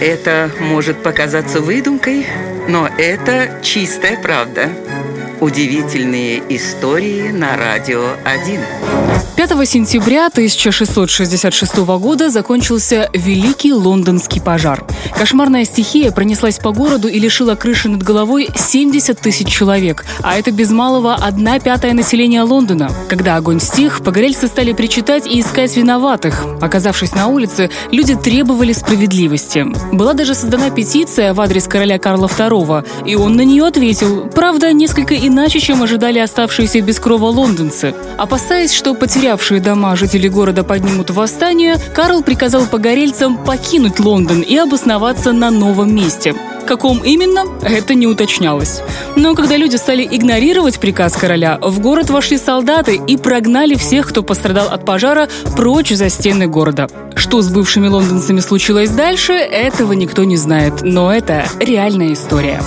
Это может показаться выдумкой, но это чистая правда. Удивительные истории на радио 1. 5 сентября 1666 года закончился Великий Лондонский пожар. Кошмарная стихия пронеслась по городу и лишила крыши над головой 70 тысяч человек, а это без малого одна пятая населения Лондона. Когда огонь стих, погорельцы стали причитать и искать виноватых. Оказавшись на улице, люди требовали справедливости. Была даже создана петиция в адрес короля Карла II, и он на нее ответил, правда, несколько иначе, чем ожидали оставшиеся без крова лондонцы. Опасаясь, что потерявшие дома жители города поднимут восстание, Карл приказал погорельцам покинуть Лондон и обосноваться на новом месте. Каком именно, это не уточнялось. Но когда люди стали игнорировать приказ короля, в город вошли солдаты и прогнали всех, кто пострадал от пожара, прочь за стены города. Что с бывшими лондонцами случилось дальше, этого никто не знает, но это реальная история.